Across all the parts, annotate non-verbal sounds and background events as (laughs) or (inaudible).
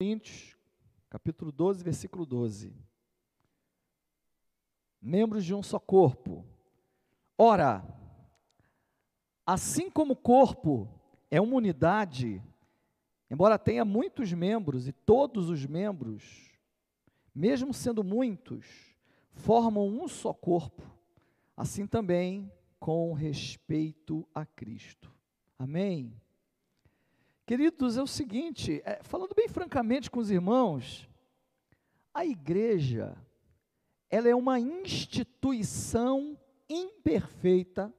Coríntios, capítulo 12, versículo 12. Membros de um só corpo. Ora, assim como o corpo é uma unidade, embora tenha muitos membros e todos os membros, mesmo sendo muitos, formam um só corpo, assim também com respeito a Cristo. Amém? Queridos, é o seguinte, é, falando bem francamente com os irmãos, a igreja, ela é uma instituição imperfeita,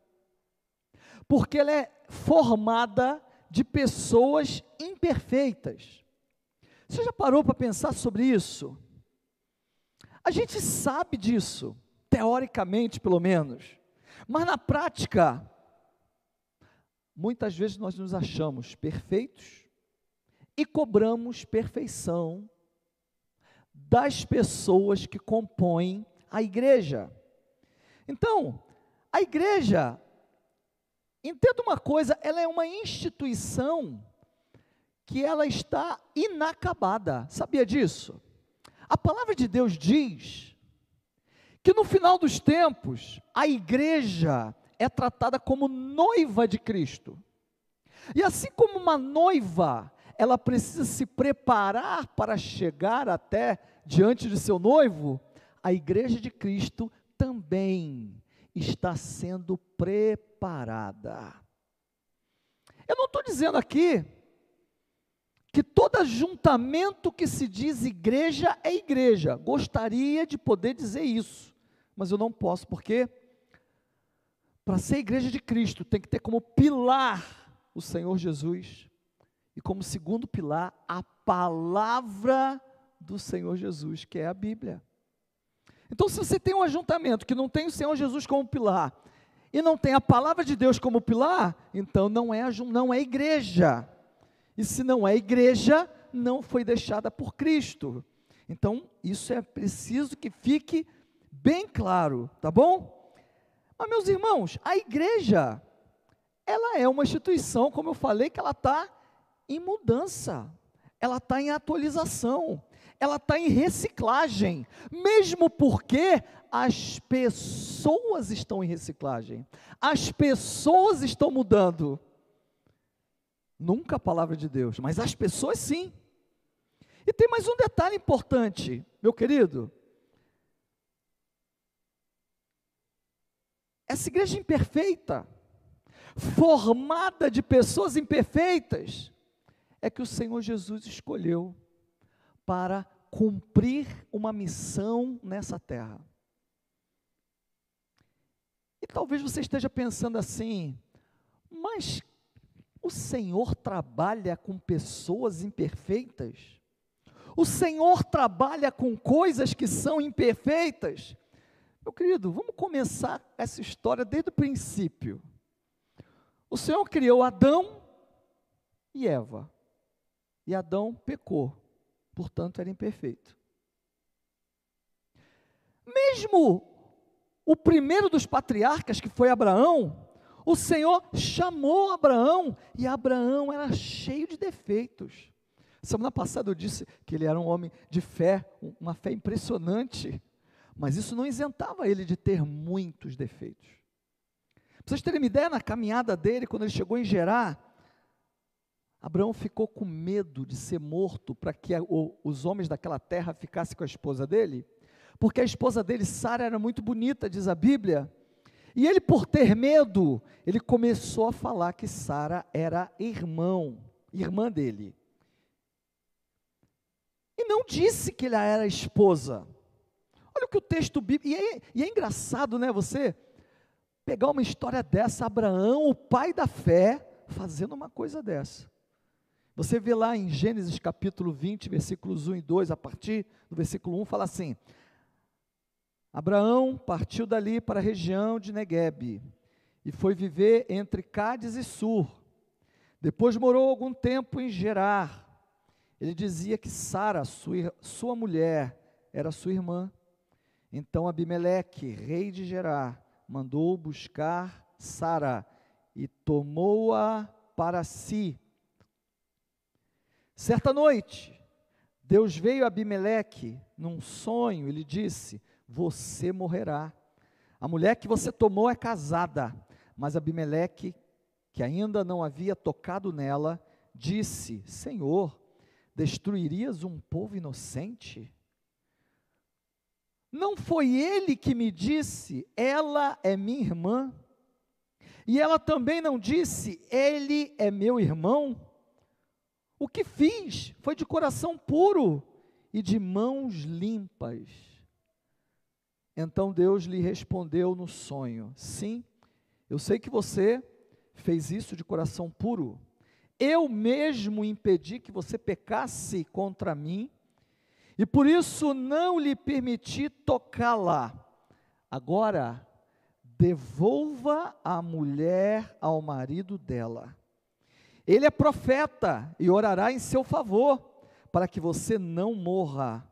porque ela é formada de pessoas imperfeitas. Você já parou para pensar sobre isso? A gente sabe disso, teoricamente pelo menos, mas na prática, Muitas vezes nós nos achamos perfeitos e cobramos perfeição das pessoas que compõem a igreja. Então, a igreja, entenda uma coisa, ela é uma instituição que ela está inacabada. Sabia disso? A palavra de Deus diz que no final dos tempos, a igreja é tratada como noiva de Cristo. E assim como uma noiva, ela precisa se preparar para chegar até diante de seu noivo, a igreja de Cristo também está sendo preparada. Eu não estou dizendo aqui que todo ajuntamento que se diz igreja é igreja. Gostaria de poder dizer isso, mas eu não posso, porque para ser igreja de Cristo, tem que ter como pilar o Senhor Jesus e como segundo pilar a palavra do Senhor Jesus, que é a Bíblia. Então, se você tem um ajuntamento que não tem o Senhor Jesus como pilar e não tem a palavra de Deus como pilar, então não é, não é igreja. E se não é igreja, não foi deixada por Cristo. Então, isso é preciso que fique bem claro, tá bom? Mas, meus irmãos, a igreja, ela é uma instituição, como eu falei, que ela está em mudança, ela está em atualização, ela está em reciclagem, mesmo porque as pessoas estão em reciclagem, as pessoas estão mudando. Nunca a palavra de Deus, mas as pessoas sim. E tem mais um detalhe importante, meu querido. Essa igreja imperfeita, formada de pessoas imperfeitas, é que o Senhor Jesus escolheu para cumprir uma missão nessa terra. E talvez você esteja pensando assim, mas o Senhor trabalha com pessoas imperfeitas? O Senhor trabalha com coisas que são imperfeitas? Meu querido, vamos começar essa história desde o princípio. O Senhor criou Adão e Eva. E Adão pecou, portanto era imperfeito. Mesmo o primeiro dos patriarcas, que foi Abraão, o Senhor chamou Abraão e Abraão era cheio de defeitos. Semana passada eu disse que ele era um homem de fé, uma fé impressionante. Mas isso não isentava ele de ter muitos defeitos. Para vocês terem uma ideia, na caminhada dele, quando ele chegou em Gerar, Abraão ficou com medo de ser morto para que a, o, os homens daquela terra ficassem com a esposa dele, porque a esposa dele, Sara, era muito bonita, diz a Bíblia. E ele, por ter medo, ele começou a falar que Sara era irmão, irmã dele. E não disse que ela era esposa. Olha o que o texto bíblico. E é, e é engraçado, né? Você pegar uma história dessa, Abraão, o pai da fé, fazendo uma coisa dessa. Você vê lá em Gênesis capítulo 20, versículos 1 e 2, a partir do versículo 1, fala assim: Abraão partiu dali para a região de Negueb e foi viver entre Cádiz e Sur. Depois morou algum tempo em Gerar. Ele dizia que Sara, sua, sua mulher, era sua irmã. Então Abimeleque, rei de Gerar, mandou buscar Sara e tomou-a para si. Certa noite, Deus veio a Abimeleque num sonho, ele disse: Você morrerá. A mulher que você tomou é casada, mas Abimeleque, que ainda não havia tocado nela, disse: Senhor, destruirias um povo inocente? Não foi ele que me disse, ela é minha irmã? E ela também não disse, ele é meu irmão? O que fiz foi de coração puro e de mãos limpas. Então Deus lhe respondeu no sonho: Sim, eu sei que você fez isso de coração puro. Eu mesmo impedi que você pecasse contra mim, e por isso não lhe permiti tocá-la. Agora, devolva a mulher ao marido dela ele é profeta e orará em seu favor, para que você não morra.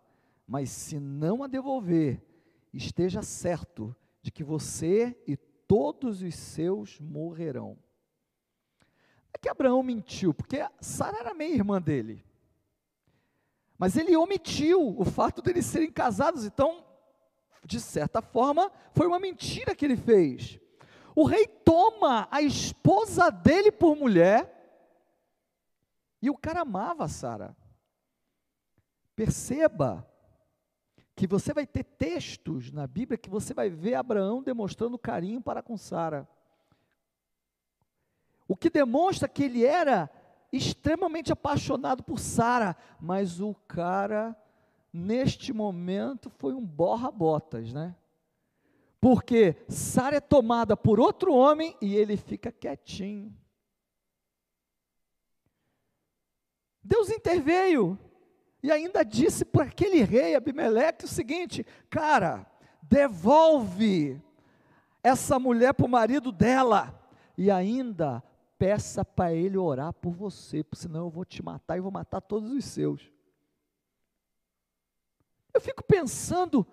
Mas se não a devolver, esteja certo de que você e todos os seus morrerão. É que Abraão mentiu, porque Sara era meia irmã dele. Mas ele omitiu o fato deles serem casados, então, de certa forma, foi uma mentira que ele fez. O rei toma a esposa dele por mulher e o cara amava Sara. Perceba que você vai ter textos na Bíblia que você vai ver Abraão demonstrando carinho para com Sara. O que demonstra que ele era extremamente apaixonado por Sara, mas o cara neste momento foi um borra-botas, né? Porque Sara é tomada por outro homem e ele fica quietinho. Deus interveio e ainda disse para aquele rei Abimeleque o seguinte: cara, devolve essa mulher para o marido dela e ainda peça para ele orar por você, porque senão eu vou te matar e vou matar todos os seus. Eu fico pensando,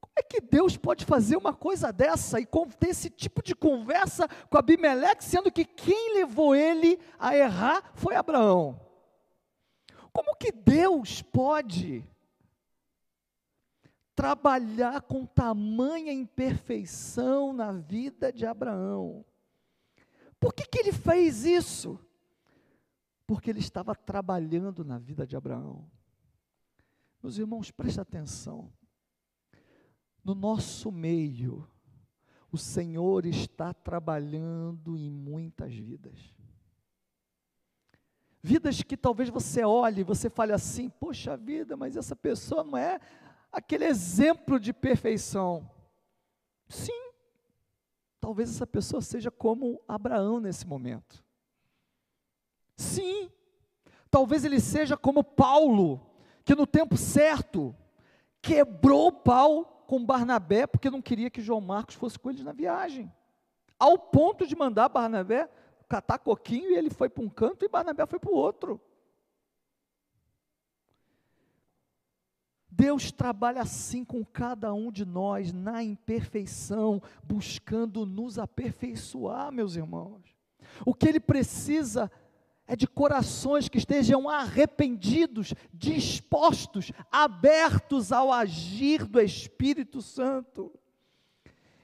como é que Deus pode fazer uma coisa dessa e ter esse tipo de conversa com Abimeleque, sendo que quem levou ele a errar foi Abraão? Como que Deus pode trabalhar com tamanha imperfeição na vida de Abraão? Por que, que ele fez isso? Porque ele estava trabalhando na vida de Abraão. Meus irmãos, preste atenção. No nosso meio, o Senhor está trabalhando em muitas vidas. Vidas que talvez você olhe e você fale assim: poxa vida, mas essa pessoa não é aquele exemplo de perfeição. Sim, talvez essa pessoa seja como Abraão nesse momento. Sim, talvez ele seja como Paulo, que no tempo certo quebrou o pau com Barnabé porque não queria que João Marcos fosse com eles na viagem, ao ponto de mandar Barnabé catar coquinho e ele foi para um canto e Barnabé foi para o outro. Deus trabalha assim com cada um de nós, na imperfeição, buscando nos aperfeiçoar, meus irmãos. O que Ele precisa é de corações que estejam arrependidos, dispostos, abertos ao agir do Espírito Santo.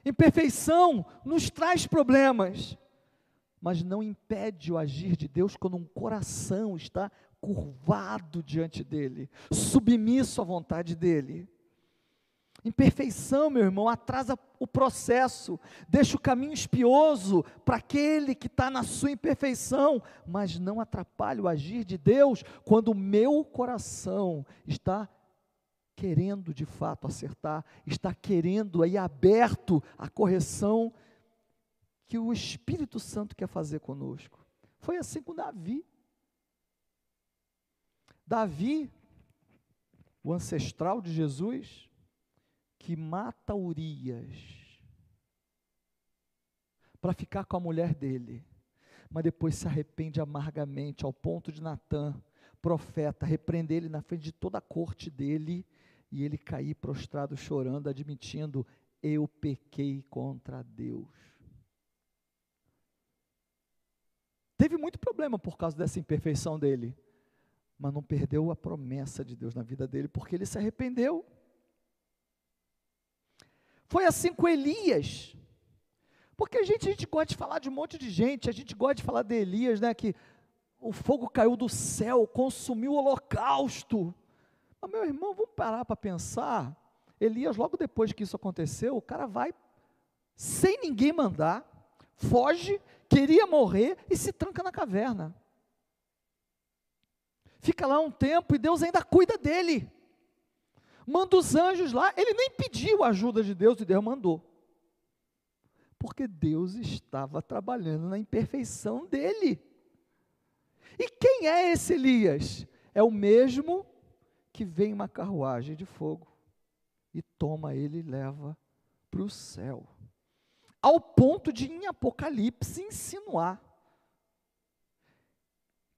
Imperfeição nos traz problemas, mas não impede o agir de Deus quando um coração está curvado diante dele, submisso à vontade dele. Imperfeição, meu irmão, atrasa o processo, deixa o caminho espioso para aquele que está na sua imperfeição, mas não atrapalha o agir de Deus quando o meu coração está querendo de fato acertar, está querendo aí aberto à correção que o Espírito Santo quer fazer conosco. Foi assim com Davi. Davi, o ancestral de Jesus, que mata Urias para ficar com a mulher dele, mas depois se arrepende amargamente ao ponto de Natã, profeta, repreender ele na frente de toda a corte dele e ele cair prostrado chorando, admitindo: eu pequei contra Deus. Teve muito problema por causa dessa imperfeição dele. Mas não perdeu a promessa de Deus na vida dele, porque ele se arrependeu. Foi assim com Elias. Porque a gente, a gente gosta de falar de um monte de gente, a gente gosta de falar de Elias, né? Que o fogo caiu do céu, consumiu o holocausto. Mas, meu irmão, vamos parar para pensar. Elias, logo depois que isso aconteceu, o cara vai, sem ninguém mandar, foge, queria morrer e se tranca na caverna. Fica lá um tempo e Deus ainda cuida dele. Manda os anjos lá, ele nem pediu a ajuda de Deus e Deus mandou. Porque Deus estava trabalhando na imperfeição dele. E quem é esse Elias? É o mesmo que vem uma carruagem de fogo e toma ele e leva para o céu. Ao ponto de, em Apocalipse, insinuar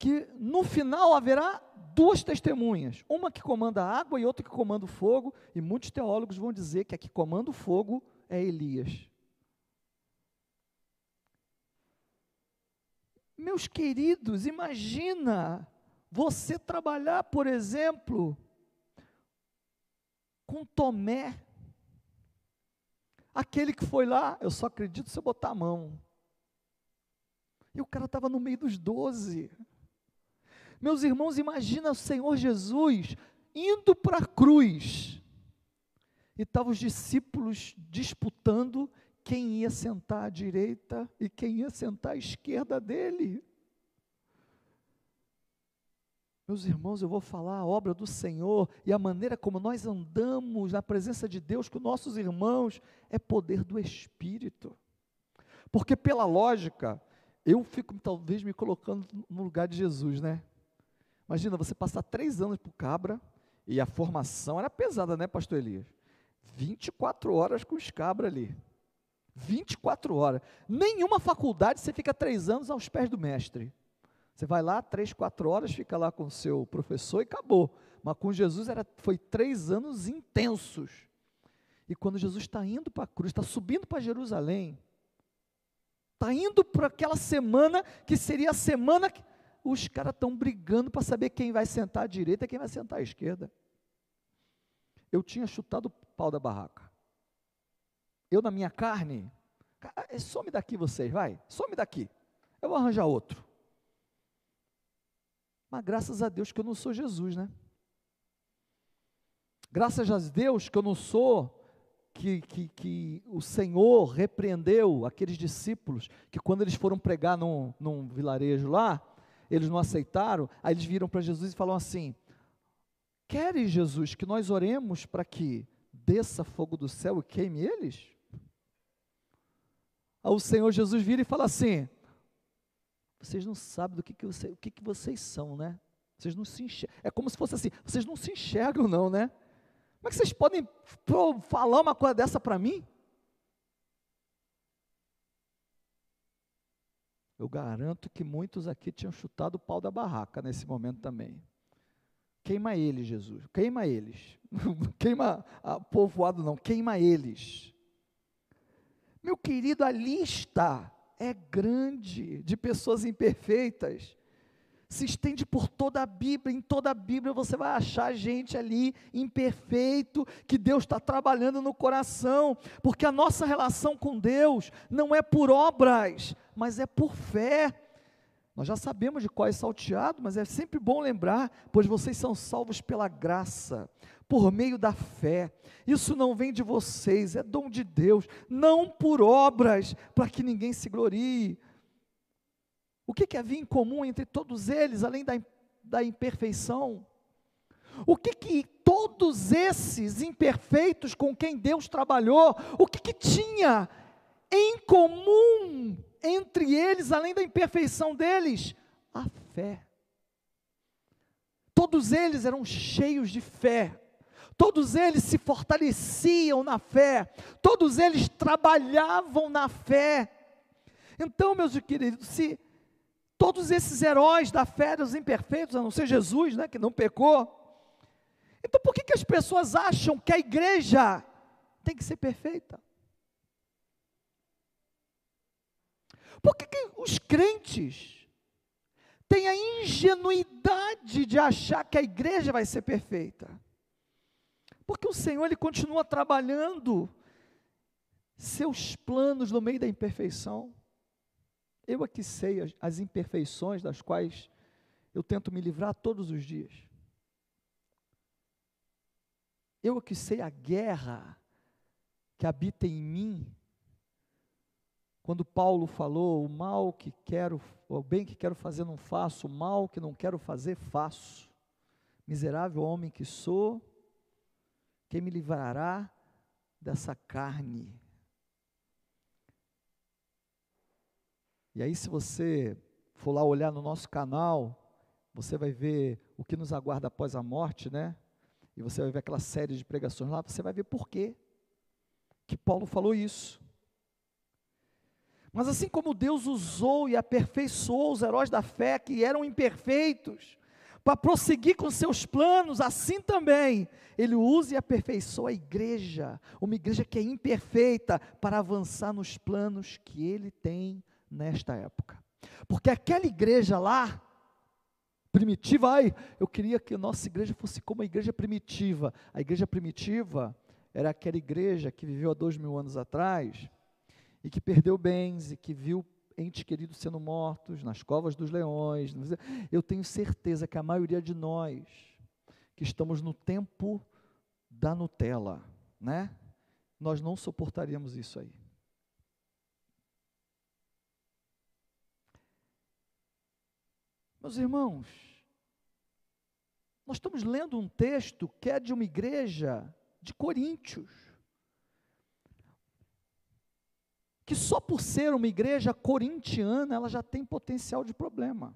que no final haverá duas testemunhas, uma que comanda a água e outra que comanda o fogo, e muitos teólogos vão dizer que a que comanda o fogo é Elias. Meus queridos, imagina você trabalhar, por exemplo, com Tomé, aquele que foi lá, eu só acredito se eu botar a mão. E o cara estava no meio dos doze. Meus irmãos, imagina o Senhor Jesus indo para a cruz. E estavam os discípulos disputando quem ia sentar à direita e quem ia sentar à esquerda dele. Meus irmãos, eu vou falar a obra do Senhor e a maneira como nós andamos na presença de Deus com nossos irmãos é poder do Espírito. Porque pela lógica, eu fico talvez me colocando no lugar de Jesus, né? Imagina você passar três anos por cabra e a formação era pesada, né, pastor Elias? 24 horas com os cabras ali. 24 horas. Nenhuma faculdade você fica três anos aos pés do mestre. Você vai lá, três, quatro horas, fica lá com o seu professor e acabou. Mas com Jesus era, foi três anos intensos. E quando Jesus está indo para a cruz, está subindo para Jerusalém, está indo para aquela semana que seria a semana que os caras estão brigando para saber quem vai sentar à direita e quem vai sentar à esquerda. Eu tinha chutado o pau da barraca. Eu, na minha carne, some daqui vocês, vai, some daqui. Eu vou arranjar outro. Mas graças a Deus que eu não sou Jesus, né? Graças a Deus que eu não sou, que, que, que o Senhor repreendeu aqueles discípulos que quando eles foram pregar num, num vilarejo lá, eles não aceitaram, aí eles viram para Jesus e falam assim: Queres, Jesus, que nós oremos para que desça fogo do céu e queime eles? Aí o Senhor Jesus vira e fala assim: vocês não sabem do que, que, você, o que, que vocês são, né? Vocês não se enxergam. É como se fosse assim, vocês não se enxergam, não, né? Como é que vocês podem falar uma coisa dessa para mim? Eu garanto que muitos aqui tinham chutado o pau da barraca nesse momento também. Queima eles, Jesus. Queima eles. (laughs) queima o povoado, não. Queima eles. Meu querido, a lista é grande de pessoas imperfeitas. Se estende por toda a Bíblia, em toda a Bíblia você vai achar gente ali imperfeito, que Deus está trabalhando no coração, porque a nossa relação com Deus não é por obras, mas é por fé. Nós já sabemos de qual é salteado, mas é sempre bom lembrar, pois vocês são salvos pela graça, por meio da fé. Isso não vem de vocês, é dom de Deus, não por obras, para que ninguém se glorie. O que, que havia em comum entre todos eles, além da, da imperfeição? O que, que todos esses imperfeitos com quem Deus trabalhou, o que, que tinha em comum entre eles, além da imperfeição deles? A fé. Todos eles eram cheios de fé, todos eles se fortaleciam na fé, todos eles trabalhavam na fé. Então, meus queridos, se todos esses heróis da fé, os imperfeitos, a não ser Jesus, né, que não pecou, então por que, que as pessoas acham que a igreja tem que ser perfeita? Por que, que os crentes têm a ingenuidade de achar que a igreja vai ser perfeita. Porque o Senhor ele continua trabalhando seus planos no meio da imperfeição. Eu aqui sei as, as imperfeições das quais eu tento me livrar todos os dias. Eu aqui sei a guerra que habita em mim. Quando Paulo falou, o mal que quero, o bem que quero fazer não faço, o mal que não quero fazer faço. Miserável homem que sou, quem me livrará dessa carne? E aí, se você for lá olhar no nosso canal, você vai ver o que nos aguarda após a morte, né? E você vai ver aquela série de pregações lá, você vai ver por quê que Paulo falou isso. Mas assim como Deus usou e aperfeiçoou os heróis da fé que eram imperfeitos, para prosseguir com seus planos, assim também Ele usa e aperfeiçoa a igreja, uma igreja que é imperfeita, para avançar nos planos que Ele tem nesta época. Porque aquela igreja lá, primitiva, ai, eu queria que a nossa igreja fosse como a igreja primitiva. A igreja primitiva era aquela igreja que viveu há dois mil anos atrás e que perdeu bens e que viu entes queridos sendo mortos nas covas dos leões. Eu tenho certeza que a maioria de nós que estamos no tempo da Nutella, né? Nós não suportaríamos isso aí. Meus irmãos, nós estamos lendo um texto que é de uma igreja de Coríntios, que só por ser uma igreja corintiana, ela já tem potencial de problema.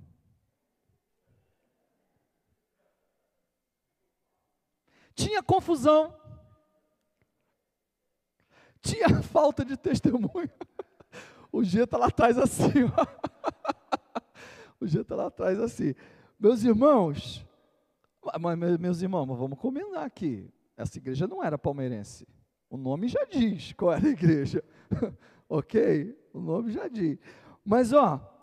Tinha confusão, tinha (laughs) falta de testemunho. O G está lá atrás assim, ó. (laughs) O Jean está lá atrás assim. Meus irmãos, mas, meus irmãos, vamos combinar aqui. Essa igreja não era palmeirense. O nome já diz qual era a igreja. (laughs) ok? O nome já diz. Mas, ó,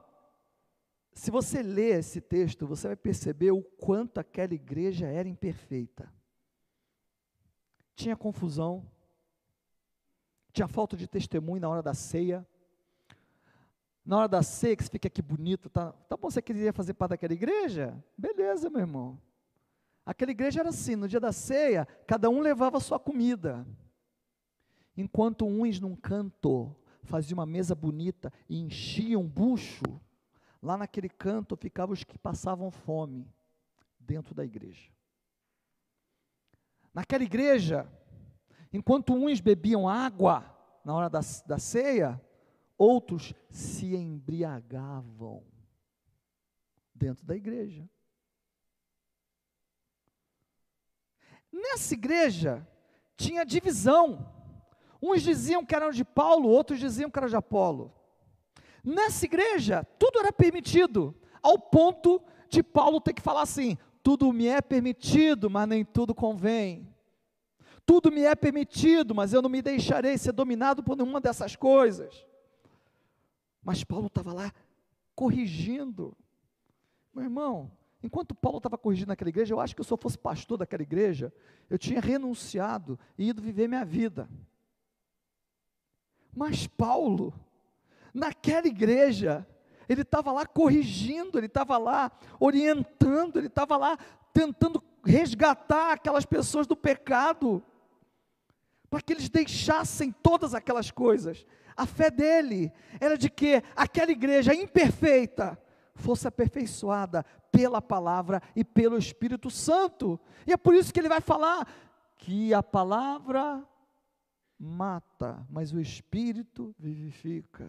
se você ler esse texto, você vai perceber o quanto aquela igreja era imperfeita. Tinha confusão, tinha falta de testemunho na hora da ceia, na hora da ceia, que você fica aqui bonito, tá, tá bom, você queria fazer parte daquela igreja? Beleza, meu irmão. Aquela igreja era assim, no dia da ceia, cada um levava a sua comida. Enquanto uns num canto faziam uma mesa bonita e enchiam um bucho, lá naquele canto ficavam os que passavam fome dentro da igreja. Naquela igreja, enquanto uns bebiam água na hora da, da ceia, outros se embriagavam dentro da igreja. Nessa igreja tinha divisão. Uns diziam que eram de Paulo, outros diziam que eram de Apolo. Nessa igreja, tudo era permitido, ao ponto de Paulo ter que falar assim: tudo me é permitido, mas nem tudo convém. Tudo me é permitido, mas eu não me deixarei ser dominado por nenhuma dessas coisas. Mas Paulo estava lá corrigindo. Meu irmão, enquanto Paulo estava corrigindo aquela igreja, eu acho que se eu fosse pastor daquela igreja, eu tinha renunciado e ido viver minha vida. Mas Paulo, naquela igreja, ele estava lá corrigindo, ele estava lá orientando, ele estava lá tentando resgatar aquelas pessoas do pecado, para que eles deixassem todas aquelas coisas a fé dele era de que aquela igreja imperfeita fosse aperfeiçoada pela palavra e pelo Espírito Santo. E é por isso que ele vai falar que a palavra mata, mas o Espírito vivifica.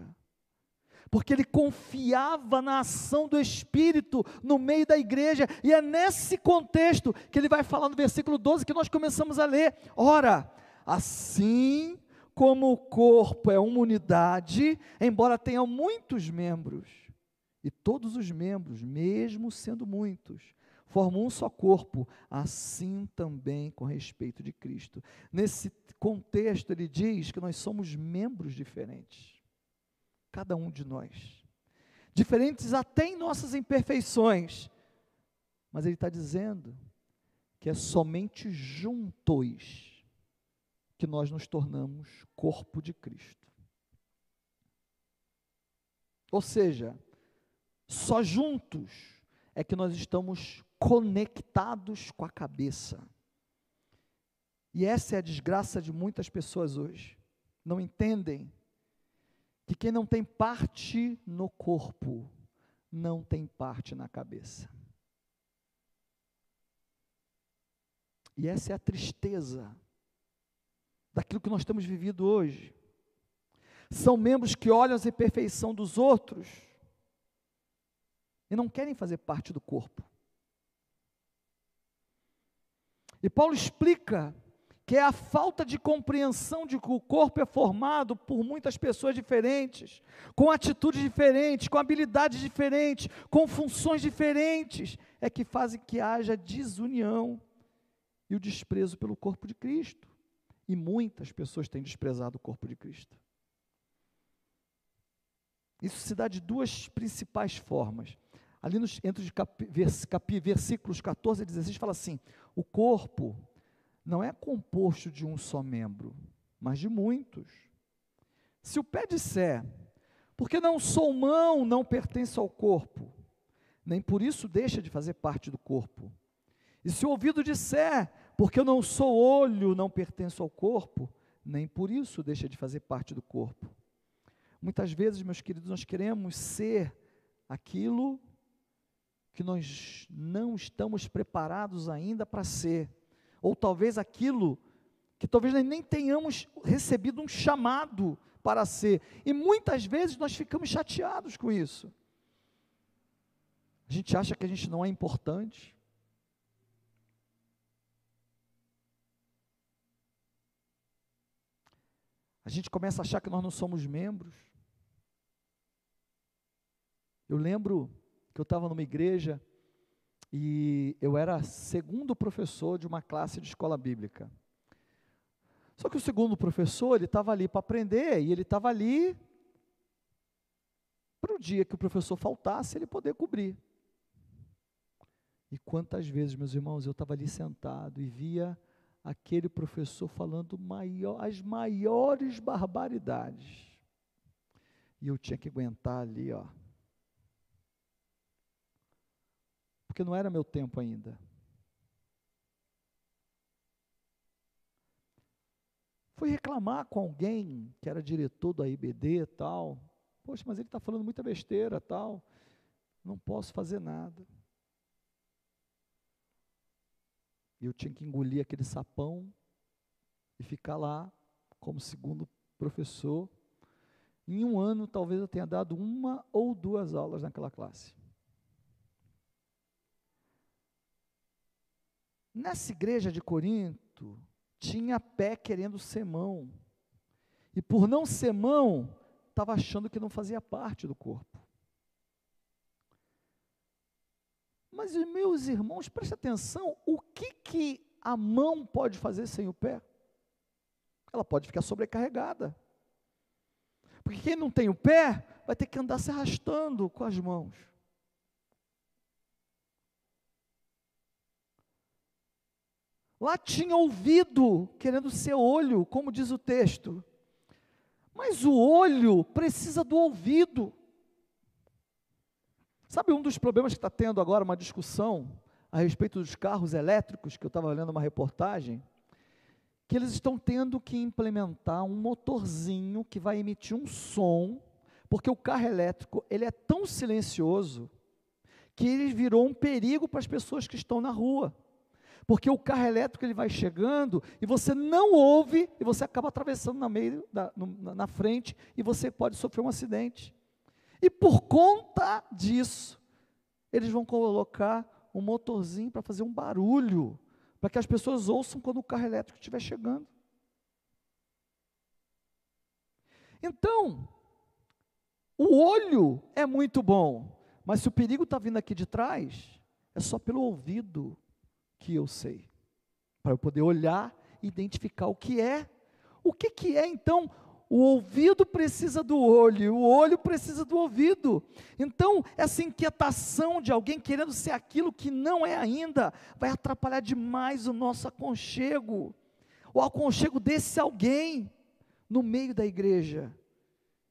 Porque ele confiava na ação do Espírito no meio da igreja, e é nesse contexto que ele vai falar no versículo 12 que nós começamos a ler. Ora, assim como o corpo é uma unidade, embora tenha muitos membros, e todos os membros, mesmo sendo muitos, formam um só corpo, assim também com respeito de Cristo. Nesse contexto, ele diz que nós somos membros diferentes, cada um de nós, diferentes até em nossas imperfeições, Mas ele está dizendo que é somente juntos que nós nos tornamos corpo de Cristo. Ou seja, só juntos é que nós estamos conectados com a cabeça. E essa é a desgraça de muitas pessoas hoje. Não entendem que quem não tem parte no corpo, não tem parte na cabeça. E essa é a tristeza daquilo que nós temos vivido hoje. São membros que olham a imperfeição dos outros e não querem fazer parte do corpo. E Paulo explica que é a falta de compreensão de que o corpo é formado por muitas pessoas diferentes, com atitudes diferentes, com habilidades diferentes, com funções diferentes, é que fazem que haja desunião e o desprezo pelo corpo de Cristo. E muitas pessoas têm desprezado o corpo de Cristo. Isso se dá de duas principais formas. Ali nos, entre os cap, vers, cap, versículos 14 e 16 fala assim: o corpo não é composto de um só membro, mas de muitos. Se o pé disser, porque não sou mão, não pertence ao corpo, nem por isso deixa de fazer parte do corpo. E se o ouvido disser, porque eu não sou olho, não pertenço ao corpo, nem por isso deixa de fazer parte do corpo. Muitas vezes, meus queridos, nós queremos ser aquilo que nós não estamos preparados ainda para ser, ou talvez aquilo que talvez nem tenhamos recebido um chamado para ser, e muitas vezes nós ficamos chateados com isso. A gente acha que a gente não é importante, A gente começa a achar que nós não somos membros. Eu lembro que eu estava numa igreja e eu era segundo professor de uma classe de escola bíblica. Só que o segundo professor, ele estava ali para aprender e ele estava ali para o dia que o professor faltasse, ele poder cobrir. E quantas vezes, meus irmãos, eu estava ali sentado e via aquele professor falando maior, as maiores barbaridades. E eu tinha que aguentar ali, ó. Porque não era meu tempo ainda. Fui reclamar com alguém que era diretor da IBD tal. Poxa, mas ele está falando muita besteira tal. Não posso fazer nada. E eu tinha que engolir aquele sapão e ficar lá como segundo professor. Em um ano, talvez eu tenha dado uma ou duas aulas naquela classe. Nessa igreja de Corinto, tinha pé querendo ser mão. E por não ser mão, estava achando que não fazia parte do corpo. Mas, meus irmãos, preste atenção, o que, que a mão pode fazer sem o pé? Ela pode ficar sobrecarregada. Porque quem não tem o pé, vai ter que andar se arrastando com as mãos. Lá tinha ouvido, querendo ser olho, como diz o texto. Mas o olho precisa do ouvido. Sabe um dos problemas que está tendo agora uma discussão a respeito dos carros elétricos, que eu estava lendo uma reportagem, que eles estão tendo que implementar um motorzinho que vai emitir um som, porque o carro elétrico ele é tão silencioso que ele virou um perigo para as pessoas que estão na rua. Porque o carro elétrico ele vai chegando e você não ouve e você acaba atravessando na meio da, na frente e você pode sofrer um acidente. E por conta disso, eles vão colocar um motorzinho para fazer um barulho, para que as pessoas ouçam quando o carro elétrico estiver chegando. Então, o olho é muito bom, mas se o perigo está vindo aqui de trás, é só pelo ouvido que eu sei, para eu poder olhar e identificar o que é. O que, que é então o ouvido precisa do olho, o olho precisa do ouvido. Então, essa inquietação de alguém querendo ser aquilo que não é ainda, vai atrapalhar demais o nosso aconchego, o aconchego desse alguém no meio da igreja.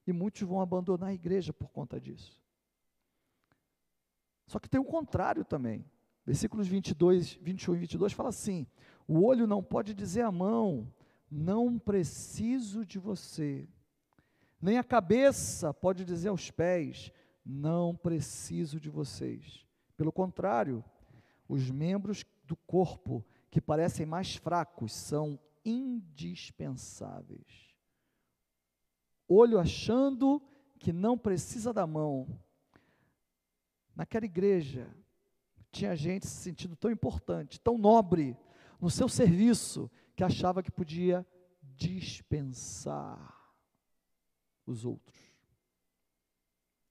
E muitos vão abandonar a igreja por conta disso. Só que tem o contrário também. Versículos 22, 21 e 22 fala assim: O olho não pode dizer à mão, não preciso de você. Nem a cabeça pode dizer aos pés: Não preciso de vocês. Pelo contrário, os membros do corpo que parecem mais fracos são indispensáveis. Olho achando que não precisa da mão. Naquela igreja, tinha gente se sentindo tão importante, tão nobre no seu serviço, que achava que podia dispensar os outros.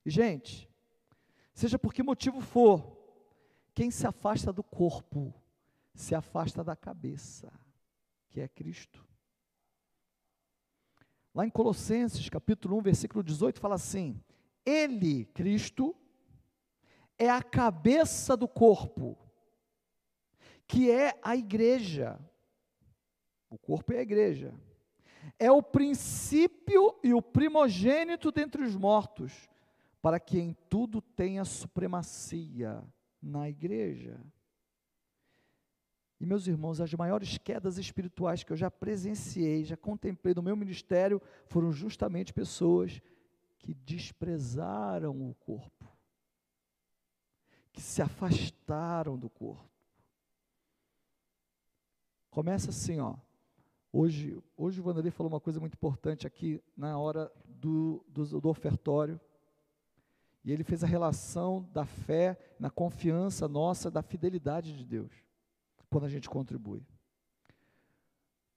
E, gente, seja por que motivo for, quem se afasta do corpo, se afasta da cabeça, que é Cristo. Lá em Colossenses, capítulo 1, versículo 18, fala assim: Ele, Cristo, é a cabeça do corpo, que é a igreja. O corpo é a igreja. É o princípio e o primogênito dentre os mortos, para que em tudo tenha supremacia na igreja. E meus irmãos, as maiores quedas espirituais que eu já presenciei, já contemplei no meu ministério, foram justamente pessoas que desprezaram o corpo, que se afastaram do corpo. Começa assim, ó. Hoje, hoje o Vanderlei falou uma coisa muito importante aqui na hora do, do, do ofertório. E ele fez a relação da fé, na confiança nossa, da fidelidade de Deus, quando a gente contribui.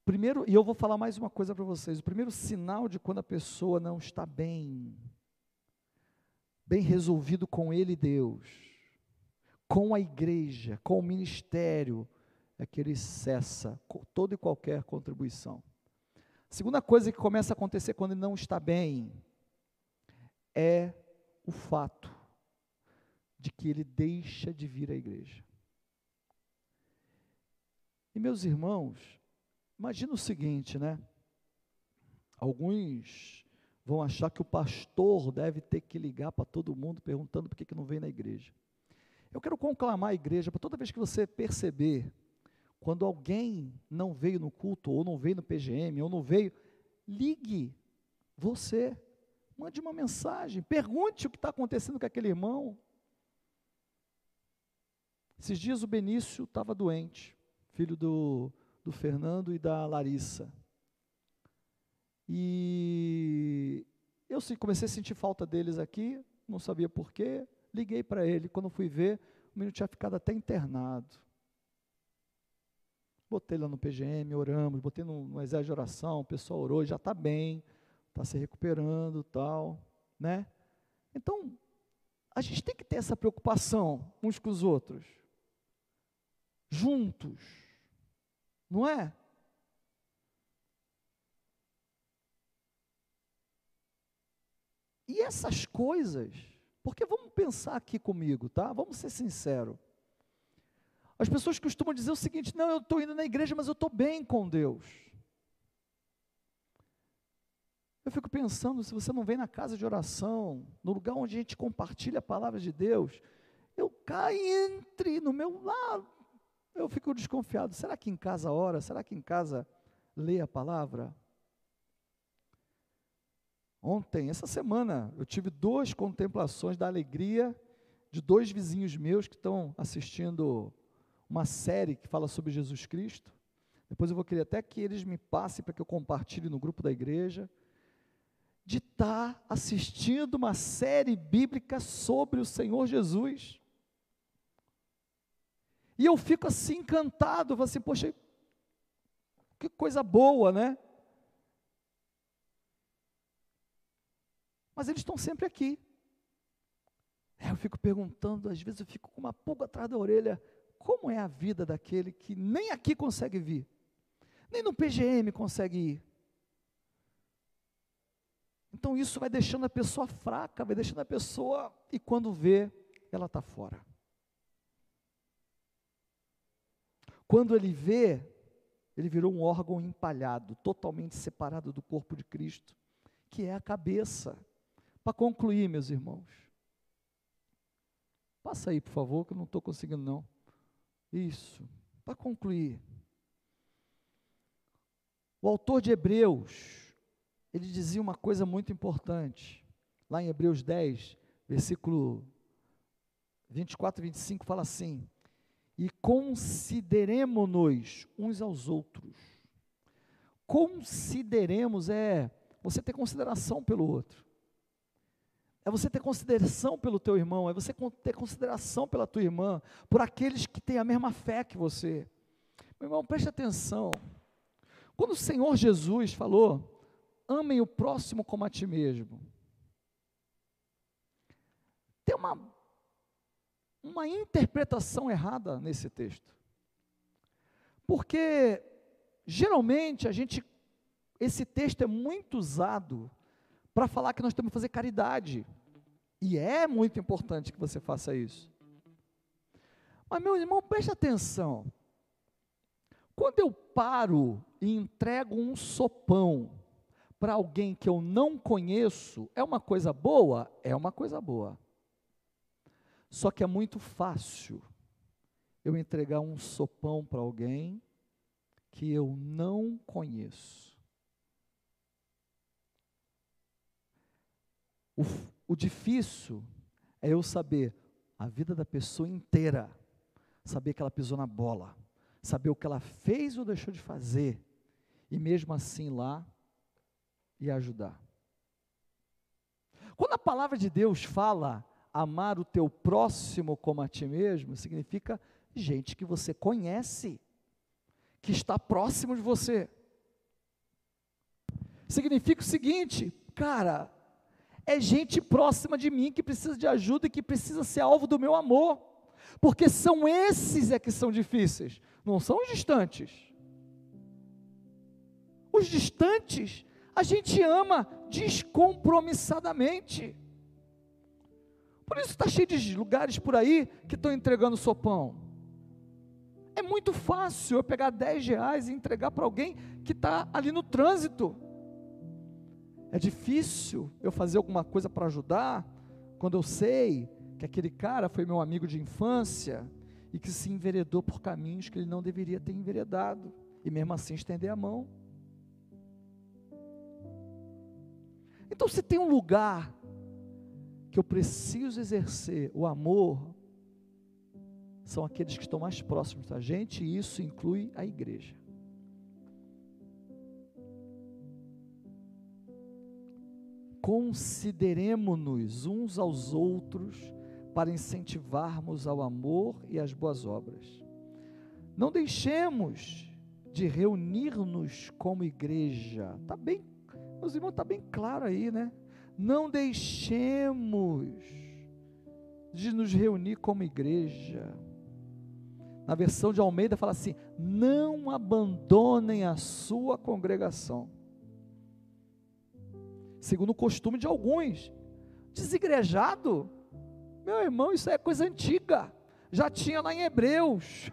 Primeiro, e eu vou falar mais uma coisa para vocês: o primeiro sinal de quando a pessoa não está bem, bem resolvido com Ele e Deus, com a igreja, com o ministério, é que ele cessa toda e qualquer contribuição. A segunda coisa que começa a acontecer quando ele não está bem é o fato de que ele deixa de vir à igreja. E meus irmãos, imagina o seguinte, né? Alguns vão achar que o pastor deve ter que ligar para todo mundo perguntando por que, que não vem na igreja. Eu quero conclamar a igreja para toda vez que você perceber quando alguém não veio no culto, ou não veio no PGM, ou não veio, ligue você, mande uma mensagem, pergunte o que está acontecendo com aquele irmão. Esses dias o Benício estava doente, filho do, do Fernando e da Larissa. E eu comecei a sentir falta deles aqui, não sabia porquê, liguei para ele. Quando fui ver, o menino tinha ficado até internado. Botei lá no PGM, oramos, botei no, no exército de oração, o pessoal orou, já está bem, está se recuperando tal, né? Então, a gente tem que ter essa preocupação uns com os outros, juntos, não é? E essas coisas, porque vamos pensar aqui comigo, tá? Vamos ser sinceros. As pessoas costumam dizer o seguinte: não, eu estou indo na igreja, mas eu estou bem com Deus. Eu fico pensando, se você não vem na casa de oração, no lugar onde a gente compartilha a palavra de Deus, eu caio entre no meu lado. Eu fico desconfiado. Será que em casa ora? Será que em casa lê a palavra? Ontem, essa semana, eu tive duas contemplações da alegria de dois vizinhos meus que estão assistindo uma série que fala sobre Jesus Cristo. Depois eu vou querer até que eles me passem para que eu compartilhe no grupo da igreja. De estar tá assistindo uma série bíblica sobre o Senhor Jesus. E eu fico assim encantado, assim, poxa, que coisa boa, né? Mas eles estão sempre aqui. Eu fico perguntando, às vezes eu fico com uma pulga atrás da orelha. Como é a vida daquele que nem aqui consegue vir, nem no PGM consegue ir? Então isso vai deixando a pessoa fraca, vai deixando a pessoa, e quando vê, ela está fora. Quando ele vê, ele virou um órgão empalhado, totalmente separado do corpo de Cristo, que é a cabeça. Para concluir, meus irmãos, passa aí, por favor, que eu não estou conseguindo não. Isso, para concluir. O autor de Hebreus, ele dizia uma coisa muito importante. Lá em Hebreus 10, versículo 24 e 25, fala assim: E consideremos-nos uns aos outros. Consideremos é você ter consideração pelo outro. É você ter consideração pelo teu irmão, é você ter consideração pela tua irmã, por aqueles que têm a mesma fé que você. Meu irmão, preste atenção. Quando o Senhor Jesus falou, amem o próximo como a ti mesmo, tem uma, uma interpretação errada nesse texto. Porque, geralmente, a gente, esse texto é muito usado para falar que nós temos que fazer caridade. E é muito importante que você faça isso. Mas, meu irmão, preste atenção. Quando eu paro e entrego um sopão para alguém que eu não conheço, é uma coisa boa? É uma coisa boa. Só que é muito fácil eu entregar um sopão para alguém que eu não conheço. O, o difícil é eu saber a vida da pessoa inteira, saber que ela pisou na bola saber o que ela fez ou deixou de fazer, e mesmo assim lá e ajudar. Quando a palavra de Deus fala amar o teu próximo como a ti mesmo, significa gente que você conhece, que está próximo de você. Significa o seguinte, cara, é gente próxima de mim que precisa de ajuda e que precisa ser alvo do meu amor, porque são esses é que são difíceis não são os distantes. Os distantes a gente ama descompromissadamente. Por isso está cheio de lugares por aí que estão entregando sopão. É muito fácil eu pegar 10 reais e entregar para alguém que está ali no trânsito. É difícil eu fazer alguma coisa para ajudar quando eu sei que aquele cara foi meu amigo de infância, e que se enveredou por caminhos que ele não deveria ter enveredado, e mesmo assim estender a mão. Então, se tem um lugar que eu preciso exercer o amor, são aqueles que estão mais próximos da gente, e isso inclui a igreja. Consideremos-nos uns aos outros para incentivarmos ao amor e às boas obras. Não deixemos de reunir-nos como igreja. Está bem, meus irmãos, está bem claro aí, né? Não deixemos de nos reunir como igreja. Na versão de Almeida fala assim: não abandonem a sua congregação. Segundo o costume de alguns, desigrejado, meu irmão, isso é coisa antiga. Já tinha lá em Hebreus.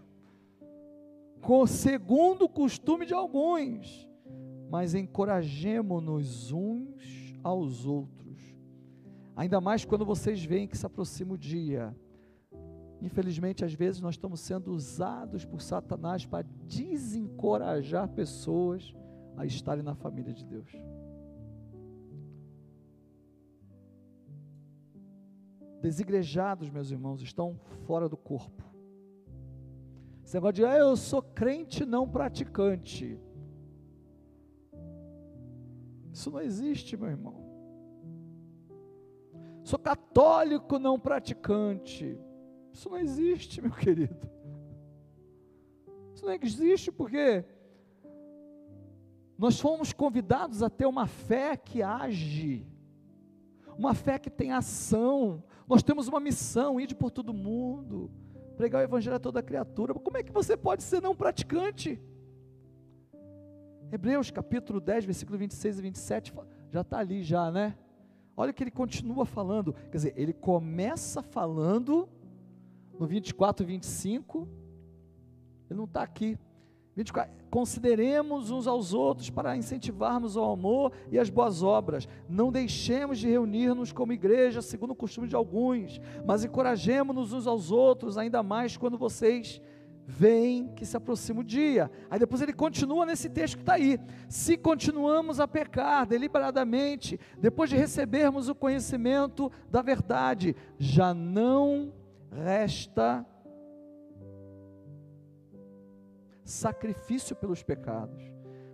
Com segundo o costume de alguns. Mas encorajemo-nos uns aos outros. Ainda mais quando vocês veem que se aproxima o dia. Infelizmente, às vezes nós estamos sendo usados por Satanás para desencorajar pessoas a estarem na família de Deus. Desigrejados, meus irmãos, estão fora do corpo. Esse negócio de, ah, eu sou crente não praticante. Isso não existe, meu irmão. Sou católico não praticante. Isso não existe, meu querido. Isso não existe porque nós fomos convidados a ter uma fé que age, uma fé que tem ação, nós temos uma missão, ir por todo mundo, pregar o evangelho a toda criatura. Como é que você pode ser não praticante? Hebreus capítulo 10, versículo 26 e 27 já está ali já, né? Olha que ele continua falando, quer dizer, ele começa falando no 24 e 25, ele não está aqui. 24, consideremos uns aos outros para incentivarmos o amor e as boas obras. Não deixemos de reunir-nos como igreja, segundo o costume de alguns, mas encorajemos-nos uns aos outros, ainda mais quando vocês veem que se aproxima o dia. Aí depois ele continua nesse texto que está aí. Se continuamos a pecar deliberadamente, depois de recebermos o conhecimento da verdade, já não resta sacrifício pelos pecados,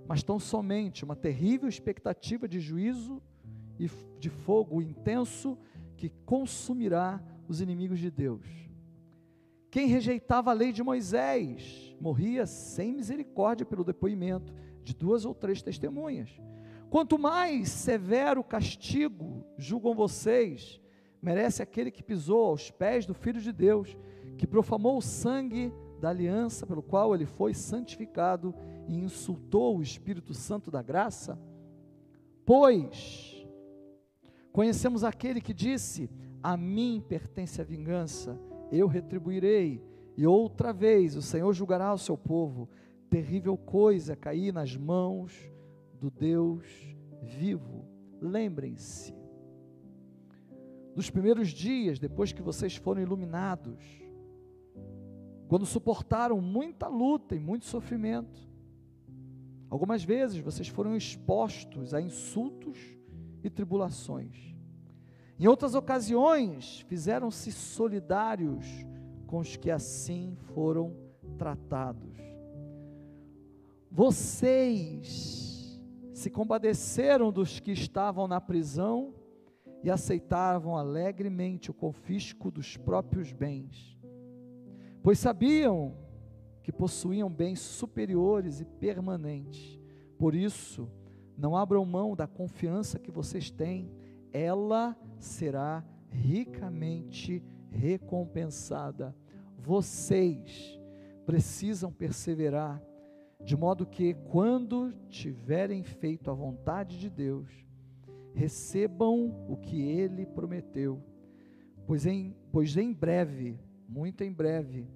mas tão somente uma terrível expectativa de juízo e de fogo intenso que consumirá os inimigos de Deus. Quem rejeitava a lei de Moisés morria sem misericórdia pelo depoimento de duas ou três testemunhas. Quanto mais severo castigo julgam vocês, merece aquele que pisou aos pés do Filho de Deus, que profanou o sangue da aliança pelo qual ele foi santificado e insultou o Espírito Santo da graça? Pois conhecemos aquele que disse: A mim pertence a vingança, eu retribuirei. E outra vez o Senhor julgará o seu povo. Terrível coisa cair nas mãos do Deus vivo. Lembrem-se, nos primeiros dias, depois que vocês foram iluminados, quando suportaram muita luta e muito sofrimento. Algumas vezes vocês foram expostos a insultos e tribulações. Em outras ocasiões, fizeram-se solidários com os que assim foram tratados. Vocês se compadeceram dos que estavam na prisão e aceitavam alegremente o confisco dos próprios bens pois sabiam que possuíam bens superiores e permanentes. Por isso, não abram mão da confiança que vocês têm, ela será ricamente recompensada. Vocês precisam perseverar, de modo que, quando tiverem feito a vontade de Deus, recebam o que Ele prometeu, pois em, pois em breve muito em breve.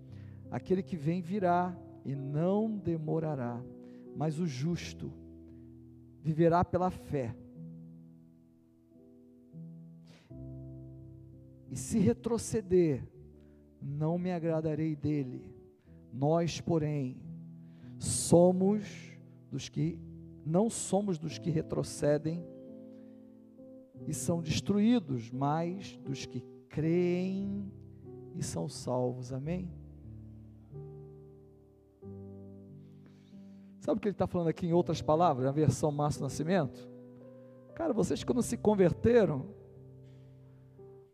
Aquele que vem virá e não demorará, mas o justo viverá pela fé. E se retroceder, não me agradarei dele. Nós, porém, somos dos que não somos dos que retrocedem e são destruídos, mas dos que creem e são salvos. Amém? Sabe o que ele está falando aqui em outras palavras, na versão Márcio Nascimento? Cara, vocês quando se converteram,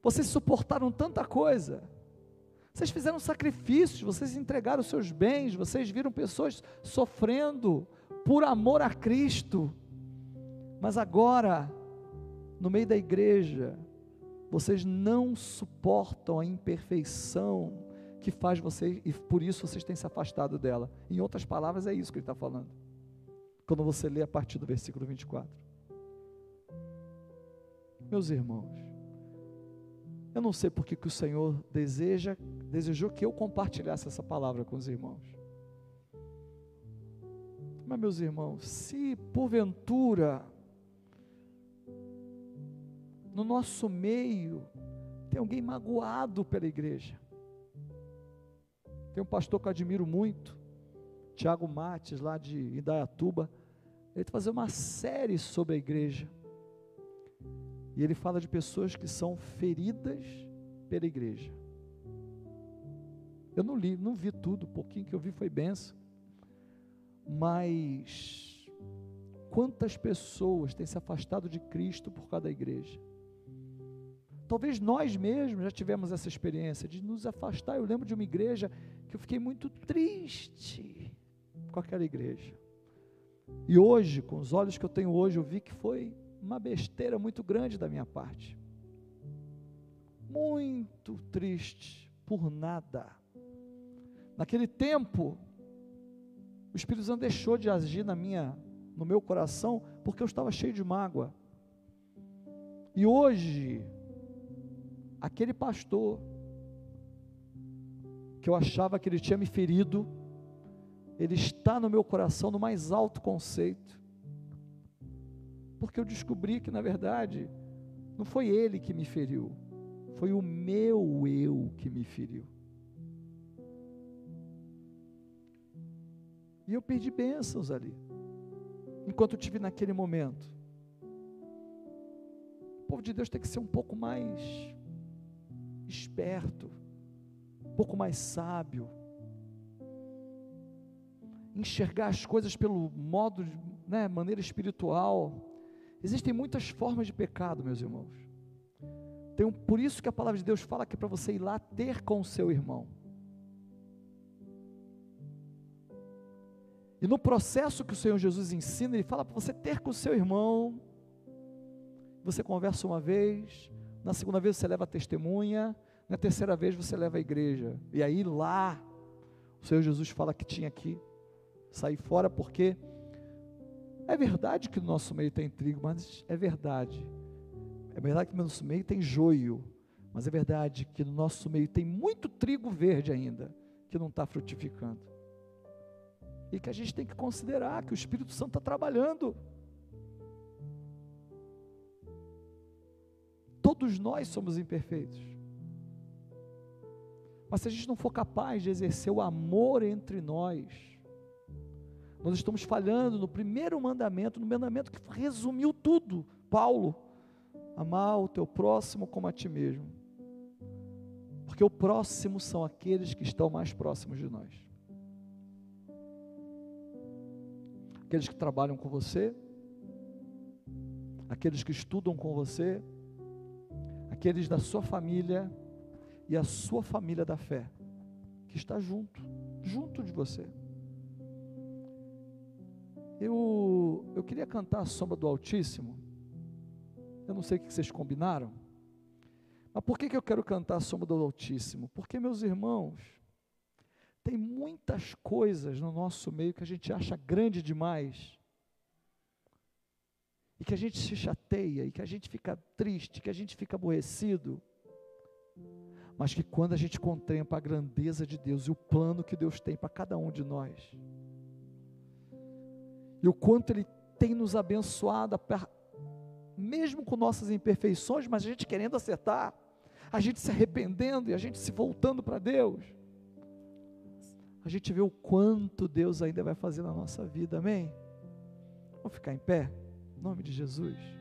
vocês suportaram tanta coisa, vocês fizeram sacrifícios, vocês entregaram seus bens, vocês viram pessoas sofrendo por amor a Cristo, mas agora, no meio da igreja, vocês não suportam a imperfeição que faz vocês, e por isso vocês têm se afastado dela. Em outras palavras, é isso que ele está falando. Quando você lê a partir do versículo 24. Meus irmãos, eu não sei porque que o Senhor deseja, desejou que eu compartilhasse essa palavra com os irmãos. Mas, meus irmãos, se porventura no nosso meio tem alguém magoado pela igreja. Tem um pastor que eu admiro muito, Tiago Mates, lá de Indaiatuba. Ele vai fazer uma série sobre a igreja. E ele fala de pessoas que são feridas pela igreja. Eu não li, não vi tudo, o pouquinho que eu vi foi benção. Mas quantas pessoas têm se afastado de Cristo por causa da igreja? Talvez nós mesmos já tivemos essa experiência de nos afastar. Eu lembro de uma igreja que eu fiquei muito triste com aquela igreja. E hoje, com os olhos que eu tenho hoje, eu vi que foi uma besteira muito grande da minha parte. Muito triste por nada. Naquele tempo, o Espírito Santo deixou de agir na minha, no meu coração, porque eu estava cheio de mágoa. E hoje, aquele pastor que eu achava que ele tinha me ferido, ele está no meu coração no mais alto conceito, porque eu descobri que na verdade não foi ele que me feriu, foi o meu eu que me feriu. E eu perdi bênçãos ali, enquanto eu tive naquele momento. O povo de Deus tem que ser um pouco mais esperto, um pouco mais sábio, enxergar as coisas pelo modo, né, maneira espiritual. Existem muitas formas de pecado, meus irmãos. Tem um, por isso que a palavra de Deus fala que é para você ir lá ter com o seu irmão. E no processo que o Senhor Jesus ensina, Ele fala para você ter com o seu irmão. Você conversa uma vez, na segunda vez você leva a testemunha, na terceira vez você leva a igreja. E aí lá, o Senhor Jesus fala que tinha que sair fora, porque é verdade que no nosso meio tem trigo, mas é verdade. É verdade que no nosso meio tem joio, mas é verdade que no nosso meio tem muito trigo verde ainda, que não está frutificando e que a gente tem que considerar que o Espírito Santo está trabalhando. Todos nós somos imperfeitos. Mas se a gente não for capaz de exercer o amor entre nós, nós estamos falhando no primeiro mandamento, no mandamento que resumiu tudo. Paulo, amar o teu próximo como a ti mesmo. Porque o próximo são aqueles que estão mais próximos de nós. aqueles que trabalham com você, aqueles que estudam com você, aqueles da sua família e a sua família da fé, que está junto, junto de você. Eu, eu queria cantar a sombra do Altíssimo. Eu não sei o que vocês combinaram. Mas por que, que eu quero cantar a sombra do Altíssimo? Porque, meus irmãos, tem muitas coisas no nosso meio que a gente acha grande demais. E que a gente se chateia, e que a gente fica triste, que a gente fica aborrecido. Mas que quando a gente contempla a grandeza de Deus e o plano que Deus tem para cada um de nós, e o quanto Ele tem nos abençoado, mesmo com nossas imperfeições, mas a gente querendo acertar, a gente se arrependendo e a gente se voltando para Deus a gente vê o quanto Deus ainda vai fazer na nossa vida, amém? Vamos ficar em pé, nome de Jesus.